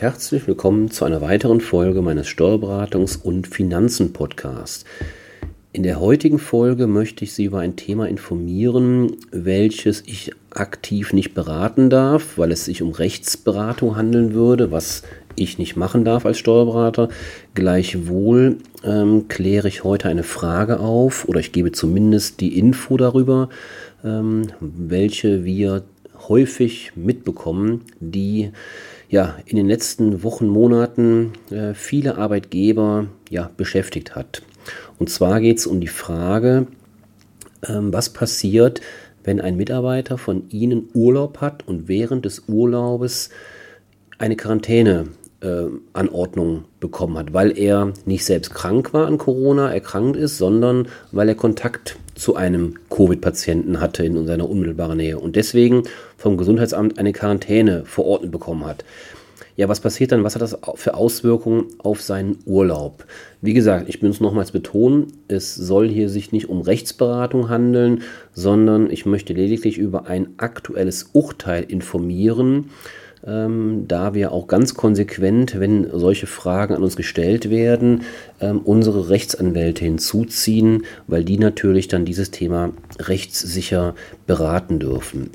Herzlich willkommen zu einer weiteren Folge meines Steuerberatungs- und Finanzen-Podcasts. In der heutigen Folge möchte ich Sie über ein Thema informieren, welches ich aktiv nicht beraten darf, weil es sich um Rechtsberatung handeln würde, was ich nicht machen darf als Steuerberater. Gleichwohl ähm, kläre ich heute eine Frage auf oder ich gebe zumindest die Info darüber, ähm, welche wir häufig mitbekommen, die ja, in den letzten Wochen, Monaten äh, viele Arbeitgeber ja, beschäftigt hat. Und zwar geht es um die Frage, ähm, was passiert, wenn ein Mitarbeiter von Ihnen Urlaub hat und während des Urlaubes eine Quarantäneanordnung äh, bekommen hat, weil er nicht selbst krank war an Corona, erkrankt ist, sondern weil er Kontakt zu einem Covid-Patienten hatte in seiner unmittelbaren Nähe und deswegen vom Gesundheitsamt eine Quarantäne verordnet bekommen hat. Ja, was passiert dann? Was hat das für Auswirkungen auf seinen Urlaub? Wie gesagt, ich es nochmals betonen, es soll hier sich nicht um Rechtsberatung handeln, sondern ich möchte lediglich über ein aktuelles Urteil informieren, ähm, da wir auch ganz konsequent, wenn solche Fragen an uns gestellt werden, ähm, unsere Rechtsanwälte hinzuziehen, weil die natürlich dann dieses Thema rechtssicher beraten dürfen.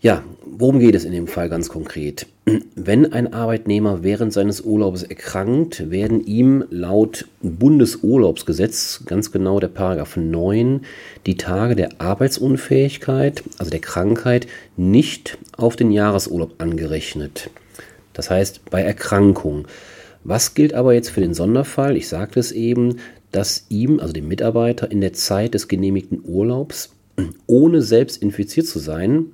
Ja, worum geht es in dem Fall ganz konkret? Wenn ein Arbeitnehmer während seines Urlaubs erkrankt, werden ihm laut Bundesurlaubsgesetz, ganz genau der Paragraph 9, die Tage der Arbeitsunfähigkeit, also der Krankheit, nicht auf den Jahresurlaub angerechnet. Das heißt bei Erkrankung. Was gilt aber jetzt für den Sonderfall? Ich sagte es eben, dass ihm, also dem Mitarbeiter, in der Zeit des genehmigten Urlaubs, ohne selbst infiziert zu sein,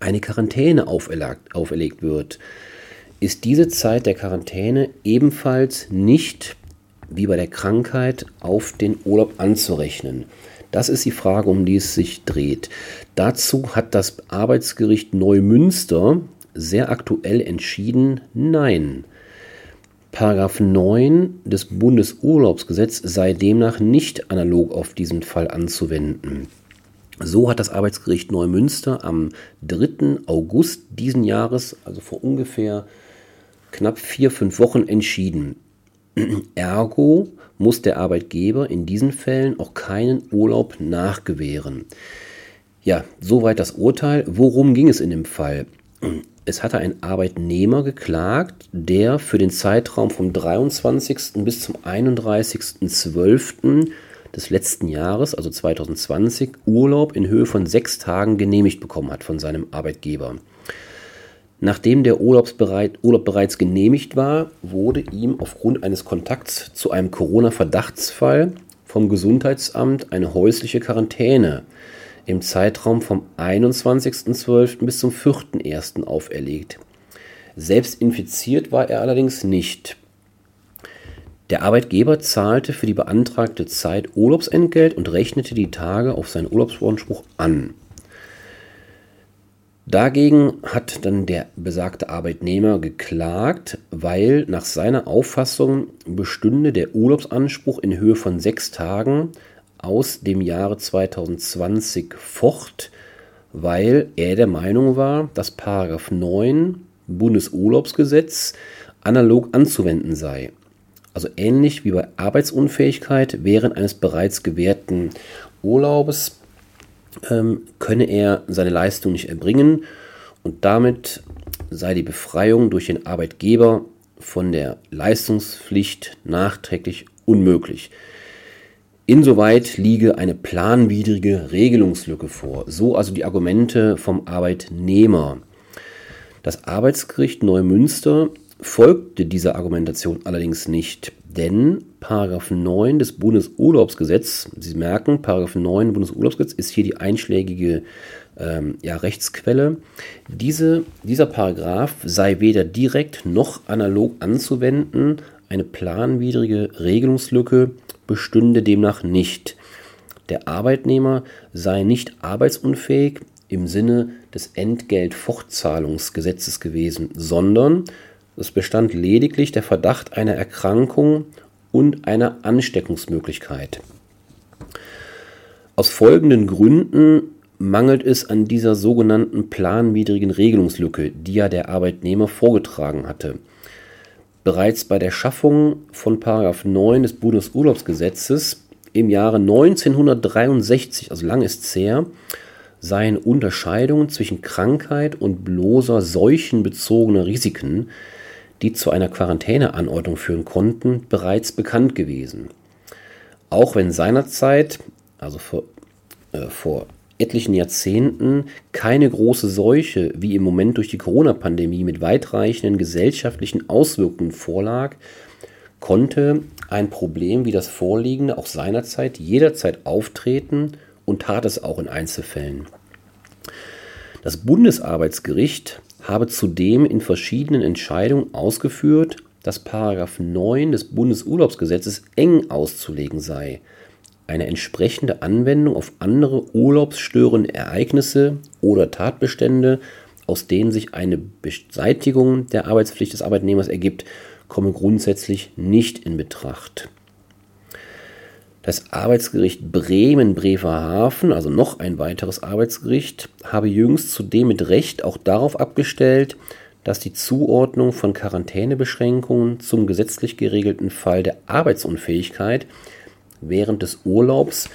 eine Quarantäne auferlegt, auferlegt wird, ist diese Zeit der Quarantäne ebenfalls nicht wie bei der Krankheit auf den Urlaub anzurechnen. Das ist die Frage, um die es sich dreht. Dazu hat das Arbeitsgericht Neumünster sehr aktuell entschieden, nein. Paragraph 9 des Bundesurlaubsgesetzes sei demnach nicht analog auf diesen Fall anzuwenden. So hat das Arbeitsgericht Neumünster am 3. August diesen Jahres, also vor ungefähr knapp vier, fünf Wochen, entschieden. Ergo muss der Arbeitgeber in diesen Fällen auch keinen Urlaub nachgewähren. Ja, soweit das Urteil. Worum ging es in dem Fall? Es hatte ein Arbeitnehmer geklagt, der für den Zeitraum vom 23. bis zum 31.12 des letzten Jahres, also 2020, Urlaub in Höhe von sechs Tagen genehmigt bekommen hat von seinem Arbeitgeber. Nachdem der Urlaub bereits genehmigt war, wurde ihm aufgrund eines Kontakts zu einem Corona-Verdachtsfall vom Gesundheitsamt eine häusliche Quarantäne im Zeitraum vom 21.12. bis zum 4.1. auferlegt. Selbst infiziert war er allerdings nicht. Der Arbeitgeber zahlte für die beantragte Zeit Urlaubsentgelt und rechnete die Tage auf seinen Urlaubsanspruch an. Dagegen hat dann der besagte Arbeitnehmer geklagt, weil nach seiner Auffassung bestünde der Urlaubsanspruch in Höhe von sechs Tagen aus dem Jahre 2020 fort, weil er der Meinung war, dass 9 Bundesurlaubsgesetz analog anzuwenden sei also ähnlich wie bei Arbeitsunfähigkeit während eines bereits gewährten Urlaubes ähm, könne er seine Leistung nicht erbringen und damit sei die Befreiung durch den Arbeitgeber von der Leistungspflicht nachträglich unmöglich. Insoweit liege eine planwidrige Regelungslücke vor. So also die Argumente vom Arbeitnehmer. Das Arbeitsgericht Neumünster folgte dieser Argumentation allerdings nicht, denn Paragraph 9 des Bundesurlaubsgesetzes, Sie merken, Paragraph 9 Bundesurlaubsgesetz ist hier die einschlägige ähm, ja, Rechtsquelle. Diese, dieser Paragraph sei weder direkt noch analog anzuwenden. Eine planwidrige Regelungslücke bestünde demnach nicht. Der Arbeitnehmer sei nicht arbeitsunfähig im Sinne des Entgeltfortzahlungsgesetzes gewesen, sondern es bestand lediglich der Verdacht einer Erkrankung und einer Ansteckungsmöglichkeit. Aus folgenden Gründen mangelt es an dieser sogenannten planwidrigen Regelungslücke, die ja der Arbeitnehmer vorgetragen hatte. Bereits bei der Schaffung von 9 des Bundesurlaubsgesetzes im Jahre 1963, also lang ist es her, seien Unterscheidungen zwischen Krankheit und bloßer seuchenbezogener Risiken, die zu einer Quarantäneanordnung führen konnten, bereits bekannt gewesen. Auch wenn seinerzeit, also vor, äh, vor etlichen Jahrzehnten, keine große Seuche wie im Moment durch die Corona-Pandemie mit weitreichenden gesellschaftlichen Auswirkungen vorlag, konnte ein Problem wie das vorliegende auch seinerzeit jederzeit auftreten und tat es auch in Einzelfällen. Das Bundesarbeitsgericht habe zudem in verschiedenen Entscheidungen ausgeführt, dass 9 des Bundesurlaubsgesetzes eng auszulegen sei. Eine entsprechende Anwendung auf andere urlaubsstörende Ereignisse oder Tatbestände, aus denen sich eine Beseitigung der Arbeitspflicht des Arbeitnehmers ergibt, komme grundsätzlich nicht in Betracht. Das Arbeitsgericht Bremen-Bremerhaven, also noch ein weiteres Arbeitsgericht, habe jüngst zudem mit Recht auch darauf abgestellt, dass die Zuordnung von Quarantänebeschränkungen zum gesetzlich geregelten Fall der Arbeitsunfähigkeit während des Urlaubs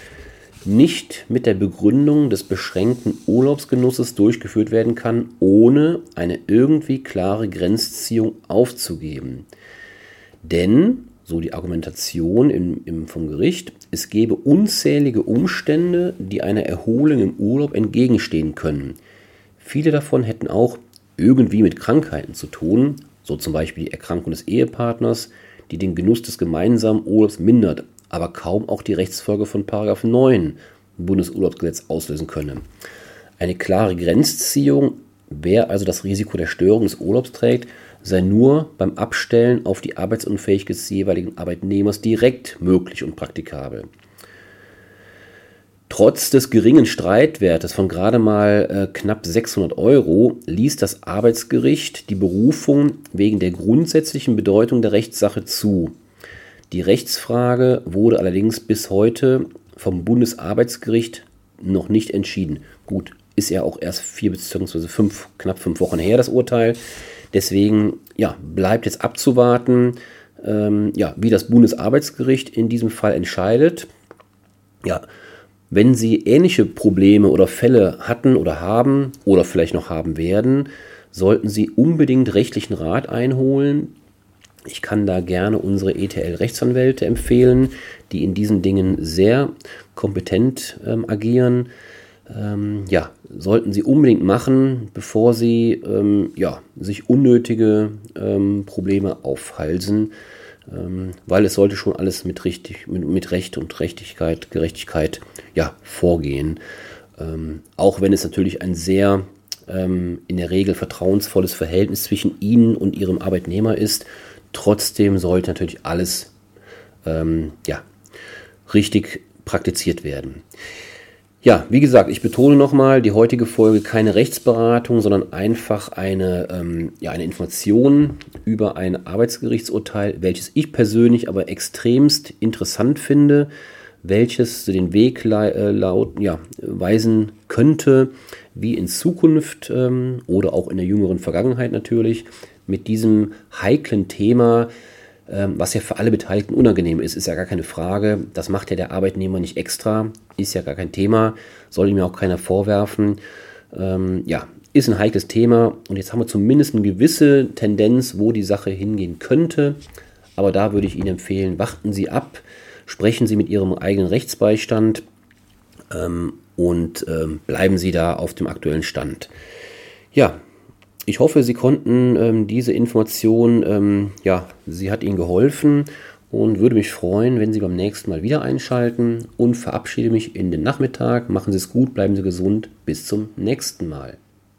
nicht mit der Begründung des beschränkten Urlaubsgenusses durchgeführt werden kann, ohne eine irgendwie klare Grenzziehung aufzugeben. Denn so die Argumentation im, im, vom Gericht, es gebe unzählige Umstände, die einer Erholung im Urlaub entgegenstehen können. Viele davon hätten auch irgendwie mit Krankheiten zu tun, so zum Beispiel die Erkrankung des Ehepartners, die den Genuss des gemeinsamen Urlaubs mindert, aber kaum auch die Rechtsfolge von 9 Bundesurlaubsgesetz auslösen könne. Eine klare Grenzziehung, wer also das Risiko der Störung des Urlaubs trägt, sei nur beim Abstellen auf die Arbeitsunfähigkeit des jeweiligen Arbeitnehmers direkt möglich und praktikabel. Trotz des geringen Streitwertes von gerade mal äh, knapp 600 Euro ließ das Arbeitsgericht die Berufung wegen der grundsätzlichen Bedeutung der Rechtssache zu. Die Rechtsfrage wurde allerdings bis heute vom Bundesarbeitsgericht noch nicht entschieden. Gut, ist ja auch erst vier bzw. fünf, knapp fünf Wochen her, das Urteil. Deswegen ja, bleibt jetzt abzuwarten, ähm, ja, wie das Bundesarbeitsgericht in diesem Fall entscheidet. Ja, wenn Sie ähnliche Probleme oder Fälle hatten oder haben oder vielleicht noch haben werden, sollten Sie unbedingt rechtlichen Rat einholen. Ich kann da gerne unsere ETL-Rechtsanwälte empfehlen, die in diesen Dingen sehr kompetent ähm, agieren ähm, ja, sollten Sie unbedingt machen, bevor Sie ähm, ja, sich unnötige ähm, Probleme aufhalsen, ähm, weil es sollte schon alles mit, richtig, mit, mit Recht und Rechtigkeit, Gerechtigkeit ja, vorgehen. Ähm, auch wenn es natürlich ein sehr ähm, in der Regel vertrauensvolles Verhältnis zwischen Ihnen und Ihrem Arbeitnehmer ist, trotzdem sollte natürlich alles ja, richtig praktiziert werden. Ja, wie gesagt, ich betone nochmal, die heutige Folge keine Rechtsberatung, sondern einfach eine, ähm, ja, eine Information über ein Arbeitsgerichtsurteil, welches ich persönlich aber extremst interessant finde, welches den Weg äh, laut, ja, weisen könnte, wie in Zukunft ähm, oder auch in der jüngeren Vergangenheit natürlich mit diesem heiklen Thema was ja für alle Beteiligten unangenehm ist, ist ja gar keine Frage. Das macht ja der Arbeitnehmer nicht extra, ist ja gar kein Thema, soll ihm ja auch keiner vorwerfen. Ähm, ja, ist ein heikles Thema und jetzt haben wir zumindest eine gewisse Tendenz, wo die Sache hingehen könnte. Aber da würde ich Ihnen empfehlen, warten Sie ab, sprechen Sie mit Ihrem eigenen Rechtsbeistand ähm, und ähm, bleiben Sie da auf dem aktuellen Stand. Ja, ich hoffe, Sie konnten ähm, diese Information, ähm, ja, sie hat Ihnen geholfen und würde mich freuen, wenn Sie beim nächsten Mal wieder einschalten und verabschiede mich in den Nachmittag. Machen Sie es gut, bleiben Sie gesund. Bis zum nächsten Mal.